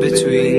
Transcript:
between